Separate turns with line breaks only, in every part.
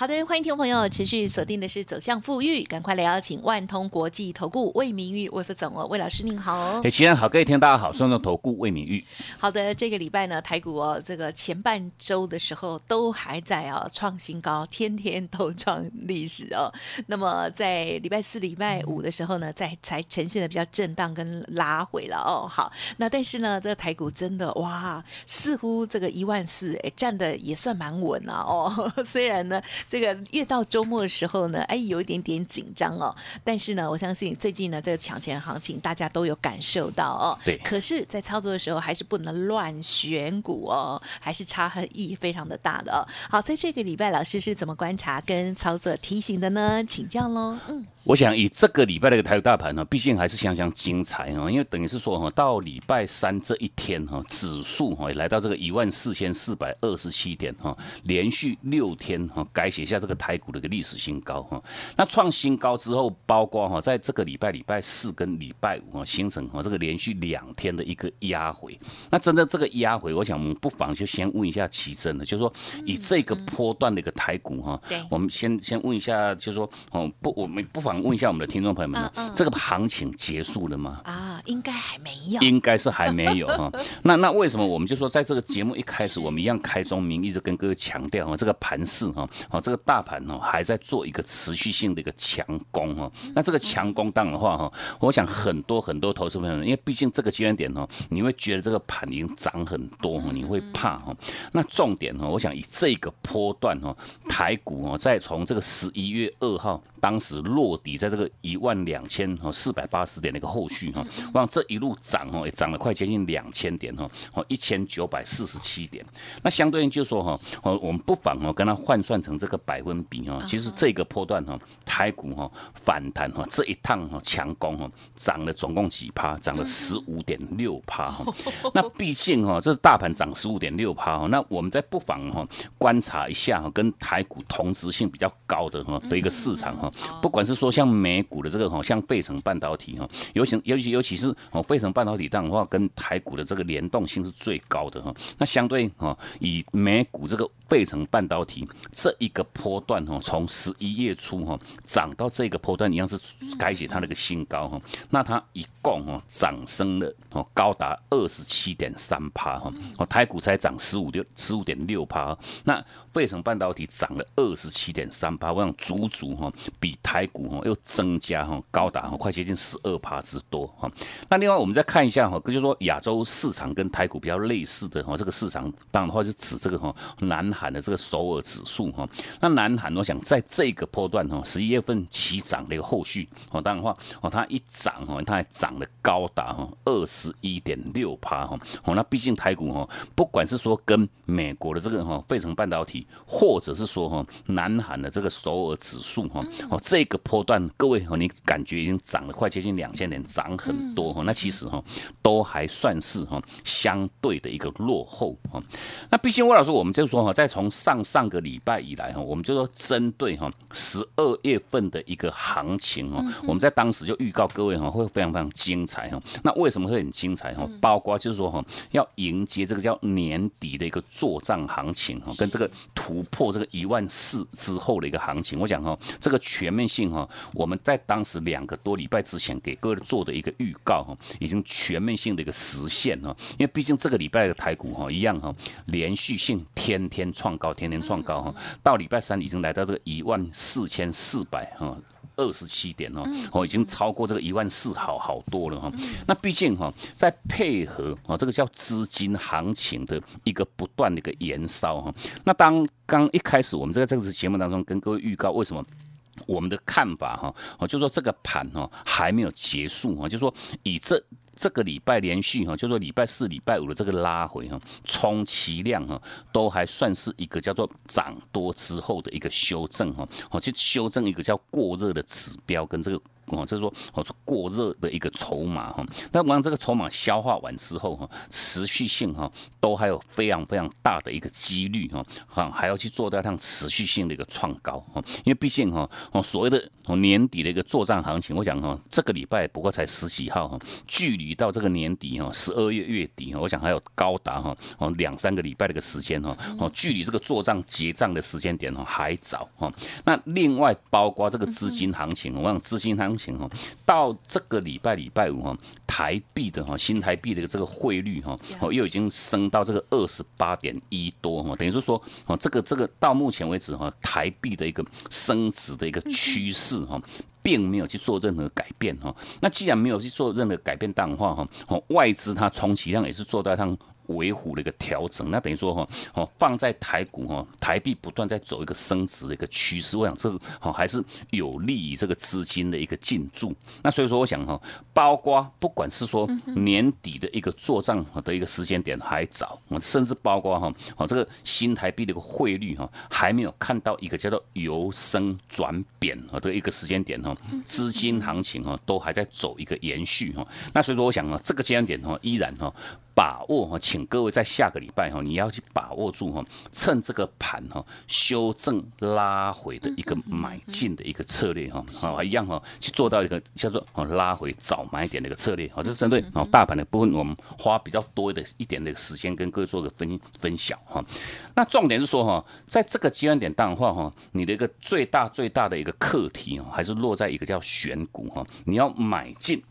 好的，欢迎听众朋友持续锁定的是走向富裕，赶快来邀请万通国际投顾魏明玉魏副总哦，魏老师您好哦。
哎，齐安好，各位听大家好，双重投顾魏明玉。
好的，这个礼拜呢，台股哦，这个前半周的时候都还在啊创新高，天天都创历史哦。那么在礼拜四、礼拜五的时候呢，在才呈现的比较震荡跟拉回了哦。好，那但是呢，这个台股真的哇，似乎这个一万四哎站的也算蛮稳了哦。虽然呢。这个越到周末的时候呢，哎，有一点点紧张哦。但是呢，我相信最近呢，这个抢钱行情大家都有感受到哦。
对。
可是，在操作的时候，还是不能乱选股哦，还是差异非常的大的哦。好，在这个礼拜，老师是怎么观察跟操作提醒的呢？请教喽。
嗯。我想以这个礼拜的一个台股大盘呢，毕竟还是相当精彩哈，因为等于是说哈，到礼拜三这一天哈，指数哈来到这个一万四千四百二十七点哈，连续六天哈改写下这个台股的一个历史新高哈。那创新高之后，包括哈在这个礼拜礼拜四跟礼拜五哈形成哈这个连续两天的一个压回。那真的这个压回，我想我们不妨就先问一下奇珍了，就是说以这个波段的一个台股哈，我们先先问一下，就是说哦不，我们不妨。问一下我们的听众朋友们，这个行情结束了吗？
啊，应该还没有，
应该是还没有 哈。那那为什么我们就说在这个节目一开始，我们一样开宗明义就跟各位强调哈，这个盘势哈，哦，这个大盘哦还在做一个持续性的一个强攻哈。那这个强攻当的话哈，我想很多很多投资朋友，因为毕竟这个阶段点哦，你会觉得这个盘已经涨很多哈，你会怕哈。那重点哈，我想以这个波段哈，台股哦，再从这个十一月二号当时落。底在这个一万两千哈四百八十点的一个后续哈，望这一路涨哦，也涨了快接近两千点哈，哦一千九百四十七点。那相对应就说哈，哦我们不妨哦跟它换算成这个百分比哈，其实这个波段哈，台股哈反弹哈这一趟哈强攻哈，涨了总共几趴？涨了十五点六趴哈。那毕竟哈，这大盘涨十五点六趴哈，那我们再不妨哈观察一下哈，跟台股同质性比较高的哈的一个市场哈，不管是说。像美股的这个哈，像费城半导体哈，尤其尤其尤其是哦，费城半导体当的话，跟台股的这个联动性是最高的哈。那相对哈，以美股这个费城半导体这一个波段哈，从十一月初哈涨到这个波段一样是改写它那个新高哈。那它一共哈涨升了哦，高达二十七点三趴哈。哦，台股才涨十五六十五点六趴，那费城半导体涨了二十七点三趴，我想足足哈比台股哈。又增加哈，高达哈快接近十二趴之多哈。那另外我们再看一下哈，就是说亚洲市场跟台股比较类似的哈，这个市场当然的话是指这个哈南韩的这个首尔指数哈。那南韩我想在这个波段哈，十一月份起涨的一个后续哦，当然话哦，它一涨哈，它还涨了高达哈二十一点六趴哈。哦，那毕竟台股哈，不管是说跟美国的这个哈费城半导体，或者是说哈南韩的这个首尔指数哈，哦这个波。段各位哈，你感觉已经涨了快接近两千点，涨很多哈。那其实哈，都还算是哈相对的一个落后哈。那毕竟魏老师，我们就说哈，在从上上个礼拜以来哈，我们就说针对哈十二月份的一个行情哈，我们在当时就预告各位哈会非常非常精彩哈。那为什么会很精彩哈？包括就是说哈，要迎接这个叫年底的一个做账行情哈，跟这个突破这个一万四之后的一个行情，我想哈，这个全面性哈。我们在当时两个多礼拜之前给各位做的一个预告哈，已经全面性的一个实现哈，因为毕竟这个礼拜的台股哈一样哈，连续性天天创高，天天创高哈，到礼拜三已经来到这个一万四千四百哈二十七点哦，哦已经超过这个一万四好好多了哈。那毕竟哈，在配合啊这个叫资金行情的一个不断的一个延烧哈。那当刚一开始我们在这个节目当中跟各位预告，为什么？我们的看法哈，哦，就说这个盘哈还没有结束哈，就说以这这个礼拜连续哈，就说礼拜四、礼拜五的这个拉回哈，充其量哈都还算是一个叫做涨多之后的一个修正哈，哦，去修正一个叫过热的指标跟这个。哦，就是说哦是过热的一个筹码哈。那往这个筹码消化完之后哈，持续性哈都还有非常非常大的一个几率哈，哈还要去做到像持续性的一个创高哈。因为毕竟哈哦所谓的年底的一个作战行情，我想哈这个礼拜不过才十几号哈，距离到这个年底哈十二月月底哈，我想还有高达哈哦两三个礼拜的一个时间哈哦，距离这个做账结账的时间点哈还早哈。那另外包括这个资金行情，我想资金行情哈，到这个礼拜礼拜五哈，台币的哈新台币的这个汇率哈哦又已经升到这个二十八点一多哈，等于是说哦这个这个到目前为止哈台币的一个升值的一个趋势哈，并没有去做任何改变哈。那既然没有去做任何改变淡化哈，哦外资它充其量也是做到它。维护的一个调整，那等于说哈，哦，放在台股哈，台币不断在走一个升值的一个趋势，我想这是哦，还是有利于这个资金的一个进驻。那所以说，我想哈，包括不管是说年底的一个做账的一个时间点还早，甚至包括哈，哦，这个新台币的一个汇率哈，还没有看到一个叫做由升转贬啊的一个时间点哈，资金行情哈都还在走一个延续哈。那所以说，我想啊，这个阶段点哈，依然哈。把握哈，请各位在下个礼拜哈，你要去把握住哈，趁这个盘哈修正拉回的一个买进的一个策略哈，啊一样哈，去做到一个叫做哦拉回早买点的一个策略，好，这是针对哦大盘的部分，我们花比较多的一点的时间跟各位做个分分享哈。那重点是说哈，在这个阶段点当话哈，你的一个最大最大的一个课题哈，还是落在一个叫选股哈，你要买进。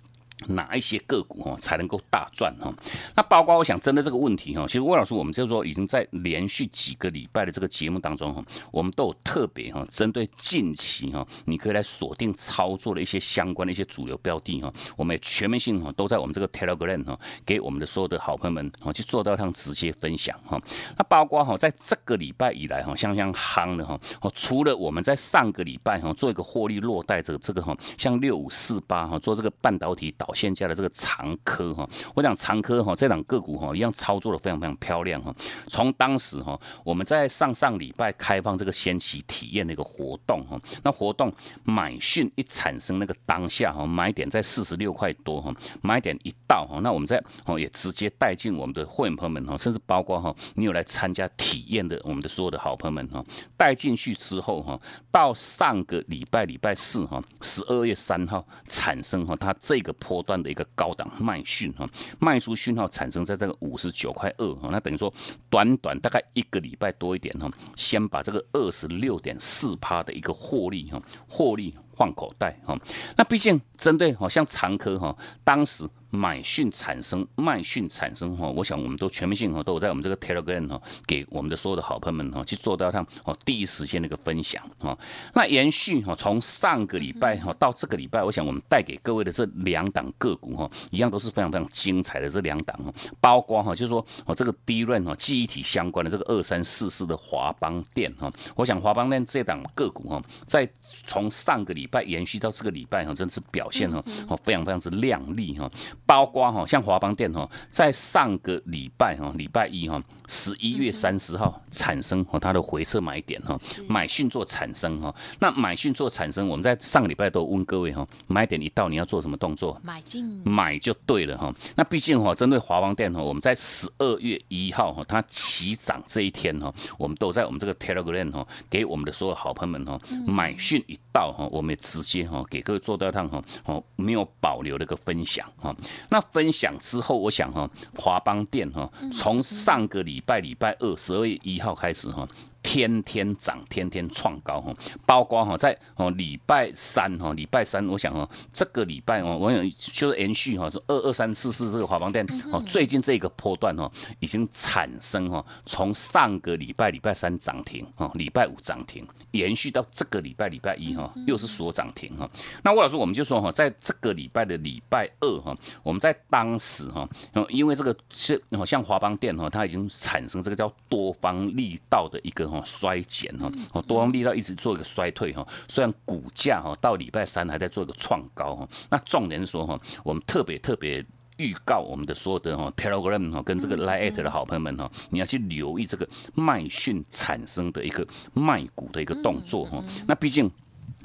哪一些个股哈才能够大赚哈？那包括我想针对这个问题哈，其实魏老师我们就是说已经在连续几个礼拜的这个节目当中哈，我们都有特别哈针对近期哈，你可以来锁定操作的一些相关的一些主流标的哈，我们也全面性哈都在我们这个 Telegram 哈，给我们的所有的好朋友们哈去做到一趟直接分享哈。那包括哈在这个礼拜以来哈，像像夯的哈，哦除了我们在上个礼拜哈做一个获利落袋这个这个哈，像六五四八哈做这个半导体导。现价的这个长科哈，我讲长科哈，这档个股哈一样操作的非常非常漂亮哈。从当时哈，我们在上上礼拜开放这个先期体验的一个活动哈，那活动买讯一产生那个当下哈，买点在四十六块多哈，买点一到哈，那我们在哦也直接带进我们的会员朋友们哈，甚至包括哈你有来参加体验的我们的所有的好朋友们哈，带进去之后哈，到上个礼拜礼拜四哈，十二月三号产生哈，它这个波。段的一个高档卖讯哈，卖出讯号产生在这个五十九块二哈，那等于说短短大概一个礼拜多一点哈，先把这个二十六点四趴的一个获利哈，获利换口袋哈，那毕竟针对好像长科哈，当时。买讯产生，卖讯产生哈，我想我们都全面性哈，都有在我们这个 Telegram 哈，给我们的所有的好朋友们哈，去做到他哦第一时间的一个分享哈。那延续哈，从上个礼拜哈到这个礼拜，我想我们带给各位的这两档个股哈，一样都是非常非常精彩的这两档哈，包括哈，就是说哦这个低润哈记忆体相关的这个二三四四的华邦电哈，我想华邦电这档个股哈，在从上个礼拜延续到这个礼拜哈，真的是表现哈哦非常非常之亮丽哈。包括哈，像华邦电哈，在上个礼拜哈，礼拜一哈，十一月三十号产生哈它的回撤买点哈，买讯做产生哈，那买讯做产生，我们在上个礼拜都问各位哈，买点一到你要做什么动作？
买进，
买就对了哈。那毕竟哈，针对华邦电哈，我们在十二月一号哈，它起涨这一天哈，我们都在我们这个 Telegram 哈，给我们的所有好朋友们哈，买讯一到哈，我们也直接哈给各位做到一趟哈，哦没有保留的一个分享哈。那分享之后，我想哈，华邦店哈，从上个礼拜礼拜二十二月一号开始哈。天天涨，天天创高哈，包括哈在哦礼拜三哈，礼拜三我想哈，这个礼拜哦，我想就是延续哈，是二二三四四这个华邦店哦，最近这个波段哈，已经产生哈，从上个礼拜礼拜三涨停哦，礼拜五涨停，延续到这个礼拜礼拜一哈，又是所涨停哈。那魏老师我们就说哈，在这个礼拜的礼拜二哈，我们在当时哈，因为这个是像华邦店哈，它已经产生这个叫多方力道的一个。哦，衰减哈，哦，多方力道一直做一个衰退哈，虽然股价哈到礼拜三还在做一个创高哈，那重点是说哈，我们特别特别预告我们的所有的哈 Telegram 哈跟这个 Line 的好朋友们哈，你要去留意这个卖讯产生的一个卖股的一个动作哈，那毕竟。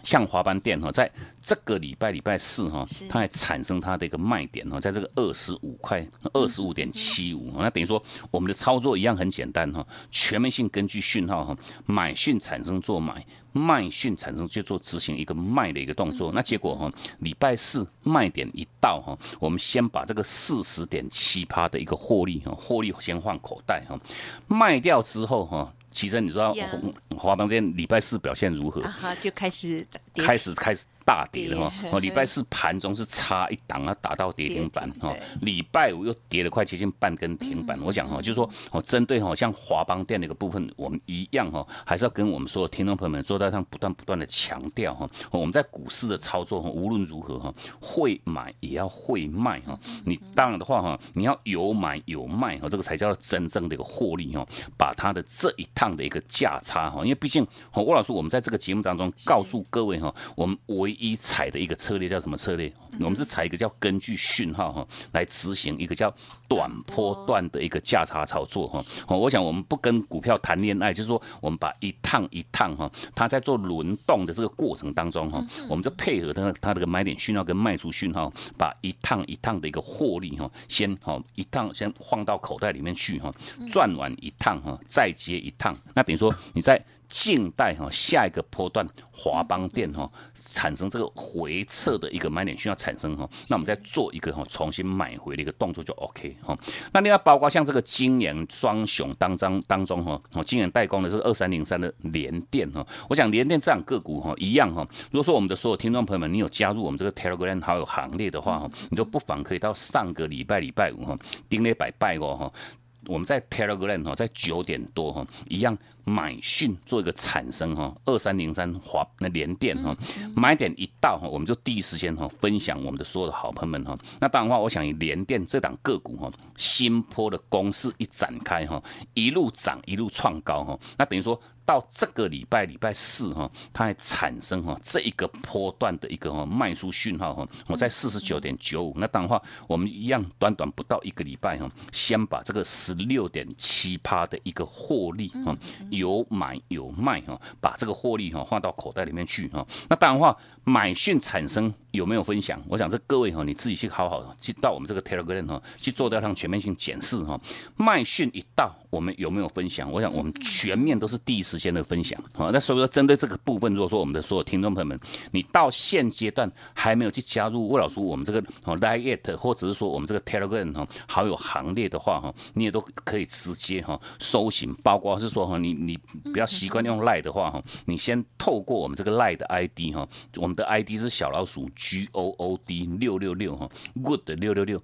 像华邦店哈，在这个礼拜礼拜四哈，它还产生它的一个卖点哈，在这个二十五块二十五点七五，那等于说我们的操作一样很简单哈，全面性根据讯号哈，买讯产生做买。卖讯产生就做执行一个卖的一个动作，那结果哈，礼拜四卖点一到哈，我们先把这个四十点七趴的一个获利哈，获利先放口袋哈，卖掉之后哈，其实你知道
呀
华邦店礼拜四表现如何？
啊哈，就开始
开始开始大跌了哈，哦，礼拜四盘中是差一档啊，打到跌停板哈礼拜五又跌了快接近半根停板。我想哈，就是说哦，针对哈像华邦店那个部分，我们一样哈，还是要跟我们所有听众朋友们做到上不断不断的强调哈，哦我们在股市的操作哈，无论如何哈，会买也要会卖哈。你当然的话哈，你要有买有卖哈，这个才叫做真正的一个获利哈，把它的这一趟的一个价差哈，因为毕竟哈，郭老师我们在这个节目当中告诉各位哈，我们唯一采的一个策略叫什么策略？我们是采一个叫根据讯号哈来执行一个叫短波段的一个价差操作哈。哦，我想我们不跟股票谈恋爱，就是说我们把一趟一趟哈，它在做轮动的这个过程当中哈，我们就配合它它这个买点讯号跟卖出讯号，把一趟一趟的一个获利哈，先哈一趟先放到口袋里面去哈，赚完一趟哈，再接一趟，那等于说你在。静待哈下一个波段华邦电哈产生这个回撤的一个买点需要产生哈，那我们再做一个哈重新买回的一个动作就 OK 哈。那另外包括像这个金元双雄当中当中哈，哦金元代工的这个二三零三的联电哈，我想联电这样个股哈一样哈。如果说我们的所有听众朋友们，你有加入我们这个 Telegram 好友行列的话哈，你就不妨可以到上个礼拜礼拜五哈，丁了百拜哦哈。我们在 Telegram 哈，在九点多哈，一样买讯做一个产生哈，二三零三华那联电哈，买点一到哈，我们就第一时间哈分享我们的所有的好朋友们哈。那当然的话，我想以联电这档个股哈，新坡的攻势一展开哈，一路涨一路创高哈，那等于说。到这个礼拜礼拜四哈，它还产生哈这一个波段的一个哈卖出讯号哈，我在四十九点九五，那当然话我们一样短短不到一个礼拜哈，先把这个十六点七趴的一个获利哈，有买有卖哈，把这个获利哈放到口袋里面去哈，那当然话买讯产生有没有分享？我想这各位哈，你自己去好好去到我们这个 Telegram 哈，去做掉趟全面性检视哈，卖讯一到，我们有没有分享？我想我们全面都是第一时间的分享啊。那所以说，针对这个部分，如果说我们的所有听众朋友们，你到现阶段还没有去加入魏老师我们这个哦 Line 或者是说我们这个 Telegram 哈好友行列的话哈，你也都可以直接哈搜寻，包括是说哈你你比较习惯用 Line 的话哈，你先透过我们这个 Line 的 ID 哈，我们的 ID 是小老鼠 G O O D 六六六哈，Good 六六六。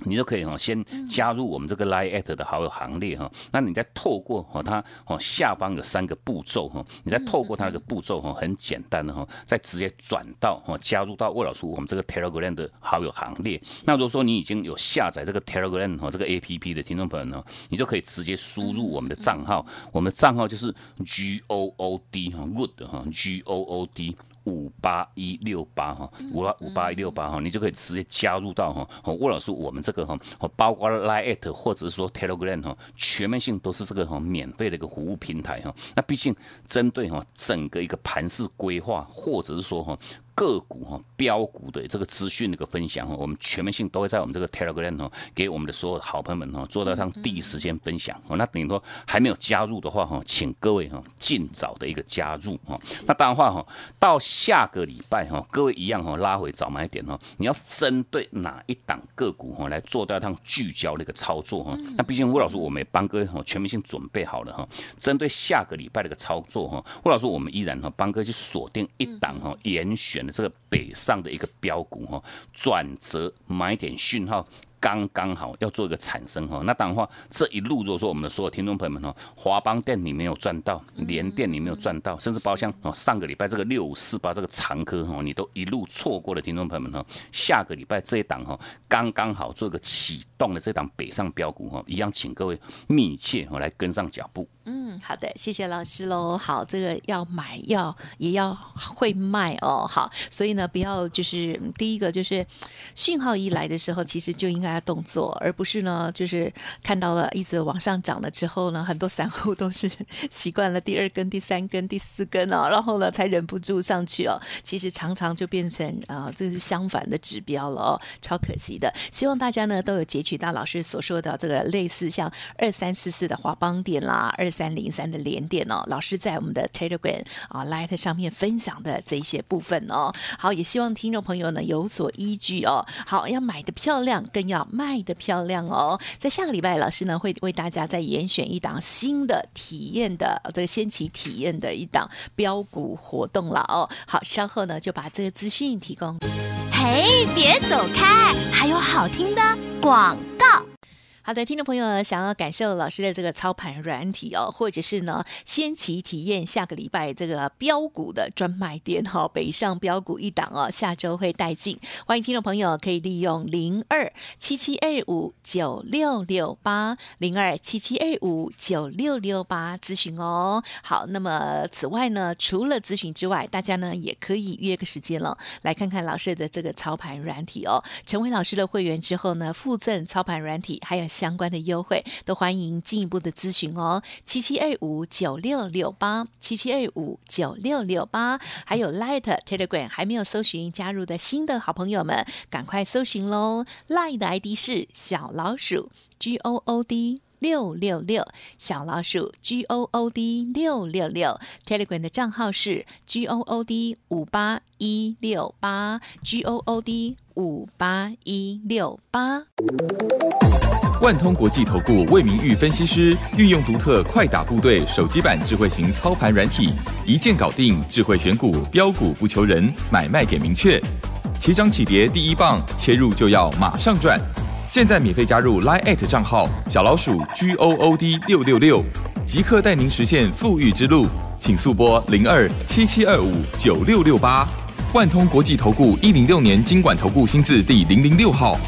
你就可以哈，先加入我们这个 Line at 的好友行列哈。那你再透过哈它哦下方有三个步骤哈，你再透过它那个步骤哈，很简单的哈，再直接转到哈加入到魏老师我们这个 Telegram 的好友行列。那如果说你已经有下载这个 Telegram 哈这个 APP 的听众朋友呢，你就可以直接输入我们的账号，我们的账号就是 G O O D 哈 Good 哈 G O O D。五八一六八哈，五八五八一六八哈，你就可以直接加入到哈，魏老师我们这个哈，包括 Line 或者是说 Telegram 哈，全面性都是这个哈免费的一个服务平台哈。那毕竟针对哈整个一个盘式规划，或者是说哈。个股哈标股的这个资讯的一个分享哈，我们全面性都会在我们这个 Telegram 哦，给我们的所有好朋友们哈，做到上第一时间分享哦。那等于说还没有加入的话哈，请各位哈尽早的一个加入哈。那当然话哈，到下个礼拜哈，各位一样哈拉回早买点哈，你要针对哪一档个股哈来做到趟聚焦的一个操作哈。那毕竟吴老师我们也帮各位哈全面性准备好了哈，针对下个礼拜的一个操作哈，吴老师我们依然哈帮各位去锁定一档哈严选。这个北上的一个标股哈，转折买点讯号刚刚好要做一个产生哈。那当然话，这一路如果说我们的所有听众朋友们哦，华邦店你没有赚到，联电你没有赚到，甚至包厢哦上个礼拜这个六五四八这个长科哈，你都一路错过了听众朋友们哈，下个礼拜这一档哈，刚刚好做一个启动的这档北上标股哈，一样请各位密切哈来跟上脚步。
嗯，好的，谢谢老师喽。好，这个要买要也要会卖哦。好，所以呢，不要就是第一个就是讯号一来的时候，其实就应该要动作，而不是呢就是看到了一直往上涨了之后呢，很多散户都是习惯了第二根、第三根、第四根哦，然后呢才忍不住上去哦。其实常常就变成啊，这是相反的指标了哦，超可惜的。希望大家呢都有截取到老师所说的这个类似像二三四四的华邦点啦，二。三零三的连点哦，老师在我们的 Telegram 啊 Light 上面分享的这一些部分哦，好，也希望听众朋友呢有所依据哦。好，要买的漂亮，更要卖的漂亮哦。在下个礼拜，老师呢会为大家再严选一档新的体验的这个先期体验的一档标股活动了哦。好，稍后呢就把这个资讯提供。
嘿，别走开，还有好听的广告。
好的，听众朋友想要感受老师的这个操盘软体哦，或者是呢先期体验下个礼拜这个标股的专卖店哈，北上标股一档哦，下周会带进，欢迎听众朋友可以利用零二七七二五九六六八零二七七二五九六六八咨询哦。好，那么此外呢，除了咨询之外，大家呢也可以约个时间了，来看看老师的这个操盘软体哦。成为老师的会员之后呢，附赠操盘软体，还有。相关的优惠都欢迎进一步的咨询哦，七七二五九六六八，七七二五九六六八，还有 Light Telegram 还没有搜寻加入的新的好朋友们，赶快搜寻喽！Light 的 ID 是小老鼠 G O O D 六六六，小老鼠 G O O D 六六六，Telegram 的账号是 G O O D 五八一六八，G O O D 五八一六八。
万通国际投顾魏明玉分析师运用独特快打部队手机版智慧型操盘软体，一键搞定智慧选股标股不求人，买卖点明确，起涨起跌第一棒，切入就要马上赚。现在免费加入 Line 账号小老鼠 G O O D 六六六，即刻带您实现富裕之路，请速拨零二七七二五九六六八。万通国际投顾一零六年经管投顾新字第零零六号。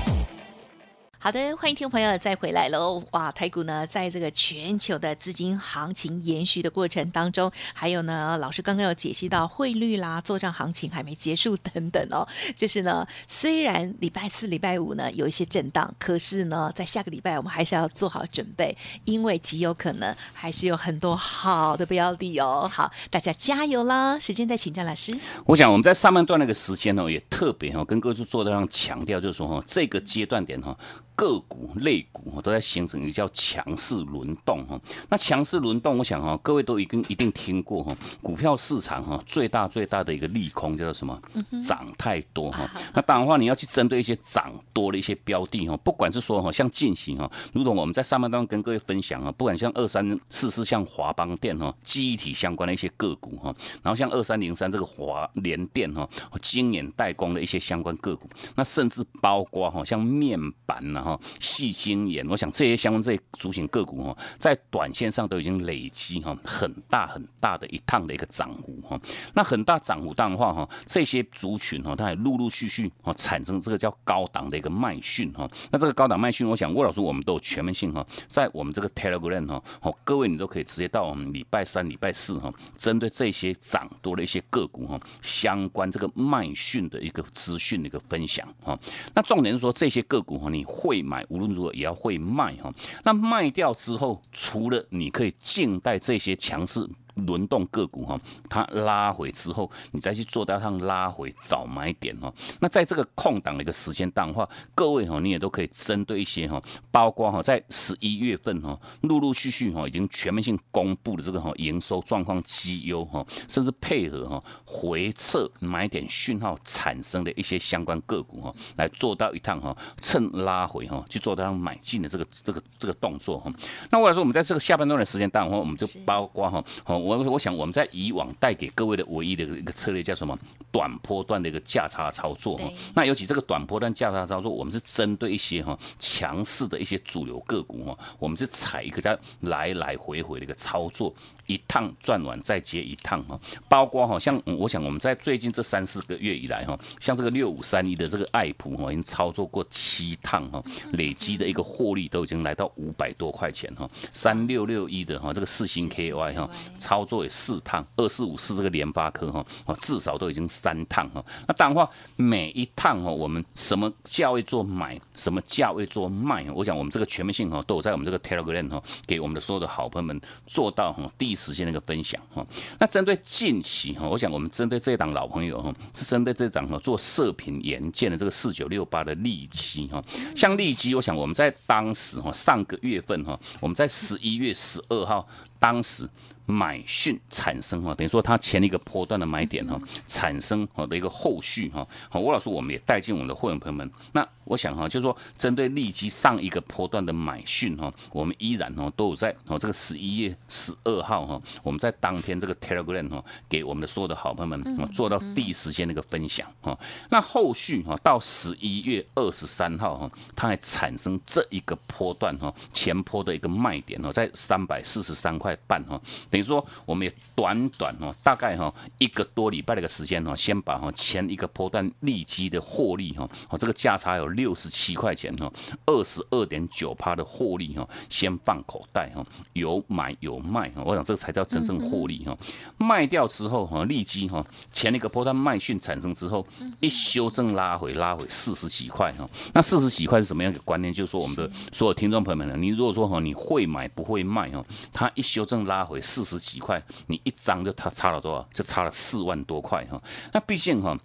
好的，欢迎听众朋友再回来喽！哇，台股呢，在这个全球的资金行情延续的过程当中，还有呢，老师刚刚有解析到汇率啦、做账行情还没结束等等哦。就是呢，虽然礼拜四、礼拜五呢有一些震荡，可是呢，在下个礼拜我们还是要做好准备，因为极有可能还是有很多好的标的哦。好，大家加油啦！时间再请教老师。
我想我们在上半段那个时间呢，也特别哈，跟各位做做这样强调，就是说哈，这个阶段点哈。个股、类股都在形成一个叫强势轮动哈。那强势轮动，我想哈，各位都已经一定听过哈。股票市场哈，最大最大的一个利空叫做什么？涨太多哈。那当然话，你要去针对一些涨多的一些标的哈，不管是说哈，像进行哈，如同我们在上半段跟各位分享啊，不管像二三四四像华邦电哈，记忆体相关的一些个股哈，然后像二三零三这个华联电哈，晶圆代工的一些相关个股，那甚至包括哈，像面板呐。哈，细晶眼，我想这些相关这些主型个股哈，在短线上都已经累积哈很大很大的一趟的一个涨幅哈。那很大涨幅的话哈，这些族群哈，它也陆陆续续哈产生这个叫高档的一个卖讯哈。那这个高档卖讯，我想魏老师我们都有全面性哈，在我们这个 Telegram 哈，好，各位你都可以直接到我们礼拜三、礼拜四哈，针对这些涨多的一些个股哈，相关这个卖讯的一个资讯的一个分享哈。那重点是说这些个股哈，你会。会买，无论如何也要会卖哈。那卖掉之后，除了你可以静待这些强势。轮动个股哈，它拉回之后，你再去做到它拉回早买点哈。那在这个空档的一个时间段的话，各位哈，你也都可以针对一些哈，包括哈，在十一月份哈，陆陆续续哈，已经全面性公布的这个哈营收状况绩优哈，甚至配合哈回撤买点讯号产生的一些相关个股哈，来做到一趟哈，趁拉回哈，去做到买进的这个这个这个动作哈。那或者说我们在这个下半段的时间段的话，我们就包括哈，好。我我想我们在以往带给各位的唯一的一个策略叫什么？短波段的一个价差操作哈。那尤其这个短波段价差操作，我们是针对一些哈强势的一些主流个股哈，我们是采一个叫来来回回的一个操作。一趟转完再接一趟哈，包括哈像我想我们在最近这三四个月以来哈，像这个六五三一的这个爱普哈，已经操作过七趟哈，累积的一个获利都已经来到五百多块钱哈。三六六一的哈这个四星 KY 哈，操作也四趟，二四五四这个联发科哈，至少都已经三趟哈。那当然话每一趟哈，我们什么价位做买，什么价位做卖，我想我们这个全面性哈，都有在我们这个 Telegram 哈，给我们的所有的好朋友们做到哈第。实现那个分享哈，那针对近期哈，我想我们针对这档老朋友哈，是针对这档哈做射频元件的这个四九六八的利基哈，像利基，我想我们在当时哈上个月份哈，我们在十一月十二号当时。买讯产生哈，等于说它前一个波段的买点哈，产生好的一个后续哈。好，吴老师我们也带进我们的会员朋友们。那我想哈，就是说针对利基上一个波段的买讯哈，我们依然哈都有在哦这个十一月十二号哈，我们在当天这个 Telegram 哈，给我们的所有的好朋友们做到第一时间的一个分享哈。那后续哈到十一月二十三号哈，它还产生这一个波段哈前坡的一个卖点哦，在三百四十三块半哈。等于说，我们也短短哦，大概哈一个多礼拜的一个时间哦，先把哈前一个波段利基的获利哈，哦这个价差有六十七块钱哈，二十二点九趴的获利哈，先放口袋哈，有买有卖哈，我想这个才叫真正获利哈。卖掉之后哈，利基哈前一个波段卖讯产生之后，一修正拉回拉回四十几块哈，那四十几块是什么样的观念？就是说我们的所有听众朋友们呢，你如果说哈你会买不会卖哈，它一修正拉回四。十几块，你一张就差差了多少？就差了四万多块哈。那毕竟哈，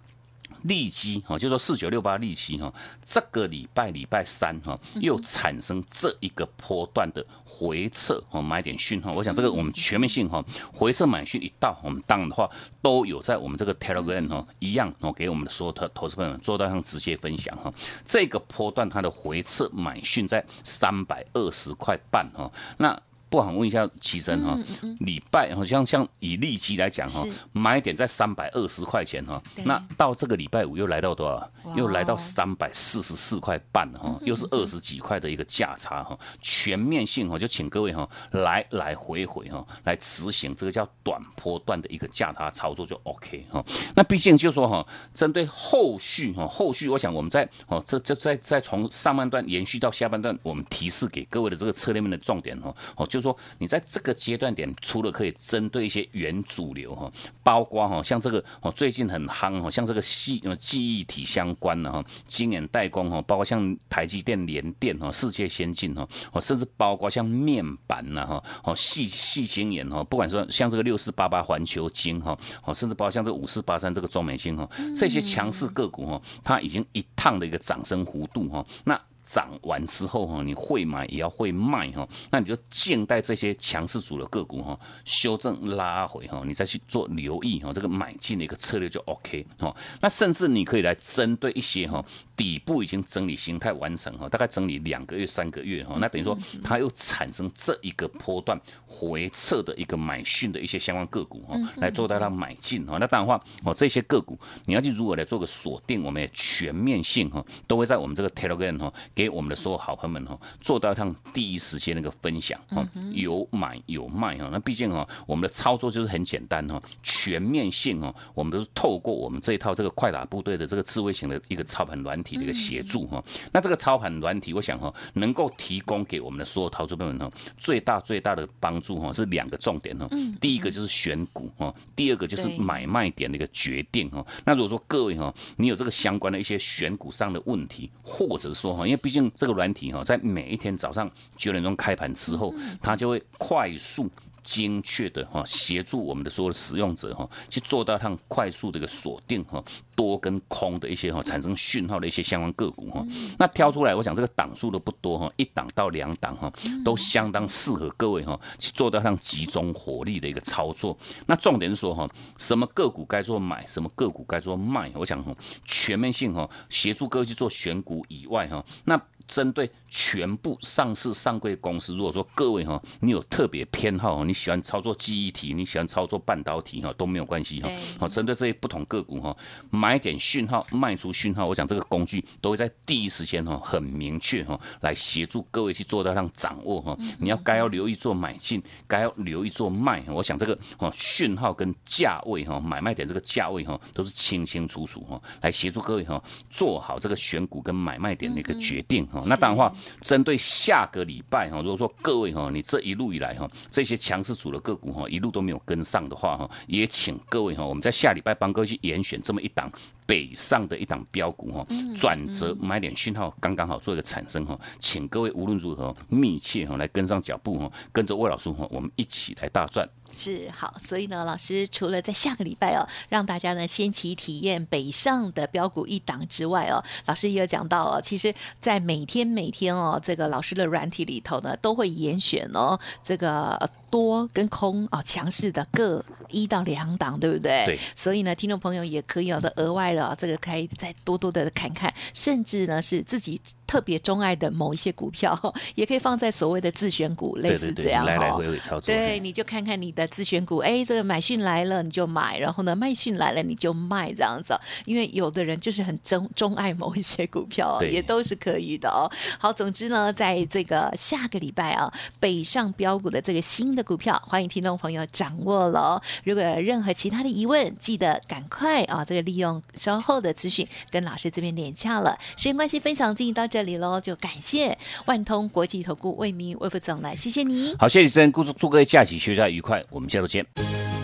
利基哈，就说四九六八利基哈，这个礼拜礼拜三哈，又产生这一个波段的回撤哈，买点讯号。我想这个我们全面性哈，回撤买讯一到，我们当然的话都有在我们这个 Telegram 哈，一样哦，给我们的所有投投资朋友做到上直接分享哈。这个波段它的回撤买讯在三百二十块半哈，那。不妨问一下齐真哈，礼拜好像像以利息来讲哈，买点在三百二十块钱哈，那到这个礼拜五又来到多少？又来到三百四十四块半哈，又是二十几块的一个价差哈。全面性哈，就请各位哈来来回回哈来执行这个叫短波段的一个价差操作就 OK 哈。那毕竟就说哈，针对后续哈，后续我想我们在哦这这再再从上半段延续到下半段，我们提示给各位的这个策略面的重点哈，哦就。说你在这个阶段点，除了可以针对一些原主流哈，包括哈像这个哦最近很夯哈，像这个细记忆体相关的哈，晶圆代工哈，包括像台积电、联电哈，世界先进哈，哦甚至包括像面板呐哈，哦细细晶圆哈，不管说像这个六四八八环球晶哈，哦甚至包括像这五四八三这个中美晶哈，这些强势个股哈，它已经一趟的一个涨升幅度哈，那。涨完之后哈，你会买也要会卖哈，那你就静待这些强势组的个股哈修正拉回哈，你再去做留意哈，这个买进的一个策略就 OK 哈。那甚至你可以来针对一些哈底部已经整理形态完成哈，大概整理两个月三个月哈，那等于说它又产生这一个波段回撤的一个买讯的一些相关个股哈，来做到它买进哈。那当然话哦，这些个股你要去如何来做个锁定，我们也全面性哈，都会在我们这个 Telegram 哈。给我们的所有好朋友们哈，做到一趟第一时间那个分享哈，有买有卖哈。那毕竟哈，我们的操作就是很简单哈，全面性哈，我们都是透过我们这一套这个快打部队的这个智慧型的一个操盘软体的一个协助哈。那这个操盘软体，我想哈，能够提供给我们的所有投资朋友们哈，最大最大的帮助哈，是两个重点哈。第一个就是选股哈，第二个就是买卖点的一个决定哈。那如果说各位哈，你有这个相关的一些选股上的问题，或者说哈，因为毕竟这个软体哈，在每一天早上九点钟开盘之后，它就会快速。精确的哈协助我们的所有的使用者哈去做到它快速的一个锁定哈多跟空的一些哈产生讯号的一些相关个股哈那挑出来我想这个档数都不多哈一档到两档哈都相当适合各位哈去做到像集中火力的一个操作那重点是说哈什么个股该做买什么个股该做卖我想哈全面性哈协助各位去做选股以外哈那。针对全部上市上柜公司，如果说各位哈，你有特别偏好，你喜欢操作记忆体，你喜欢操作半导体哈，都没有关系哈。好，针对这些不同个股哈，买点讯号，卖出讯号，我想这个工具都会在第一时间哈，很明确哈，来协助各位去做到让掌握哈。你要该要留意做买进，该要留意做卖。我想这个哦讯号跟价位哈，买卖点这个价位哈，都是清清楚楚哈，来协助各位哈，做好这个选股跟买卖点的一个决定哈。那当然话，针对下个礼拜哈，如果说各位哈，你这一路以来哈，这些强势组的个股哈，一路都没有跟上的话哈，也请各位哈，我们在下礼拜帮各位去严选这么一档北上的一档标股哈，转折买点讯号刚刚好做一个产生哈，请各位无论如何密切哈来跟上脚步哈，跟着魏老师哈，我们一起来大赚。
是好，所以呢，老师除了在下个礼拜哦，让大家呢先期体验北上的标股一档之外哦，老师也有讲到哦，其实，在每天每天哦，这个老师的软体里头呢，都会严选哦，这个多跟空哦，强势的各一到两档，对不对？
对。
所以呢，听众朋友也可以有的额外的这个可以再多多的看看，甚至呢是自己特别钟爱的某一些股票，也可以放在所谓的自选股，类似这样
来来回回操作。
对，你就看看你的。自选股，哎，这个买讯来了你就买，然后呢卖讯来了你就卖，这样子。因为有的人就是很钟钟爱某一些股票，也都是可以的哦。好，总之呢，在这个下个礼拜啊，北上标股的这个新的股票，欢迎听众朋友掌握了。如果有任何其他的疑问，记得赶快啊，这个利用稍后的资讯跟老师这边连洽了。时间关系，分享进行到这里喽，就感谢万通国际投顾魏明魏副总了，谢谢你。
好，谢谢真，祝祝各位假期休假愉快。我们下周见。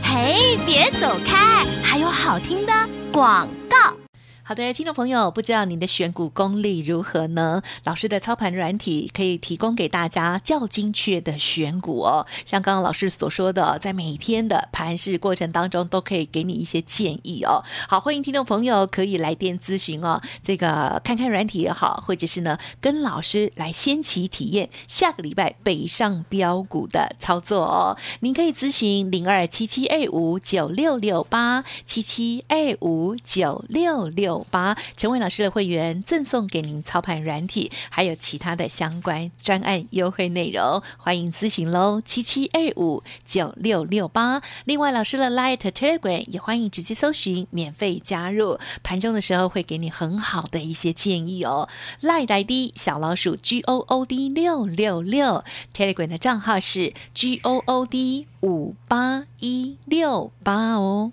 嘿，别走开，还有好听的广告。
好的，听众朋友，不知道您的选股功力如何呢？老师的操盘软体可以提供给大家较精确的选股哦。像刚刚老师所说的，在每天的盘市过程当中，都可以给你一些建议哦。好，欢迎听众朋友可以来电咨询哦。这个看看软体也好，或者是呢跟老师来先期体验下个礼拜北上标股的操作哦。您可以咨询零二七七二五九六六八七七二五九六六。八成为老师的会员，赠送给您操盘软体，还有其他的相关专案优惠内容，欢迎咨询喽，七七二五九六六八。另外，老师的 Light Telegram 也欢迎直接搜寻，免费加入。盘中的时候会给你很好的一些建议哦。Light ID 小老鼠 G O O D 六六六，Telegram 的账号是 G O O D 五八一六八哦。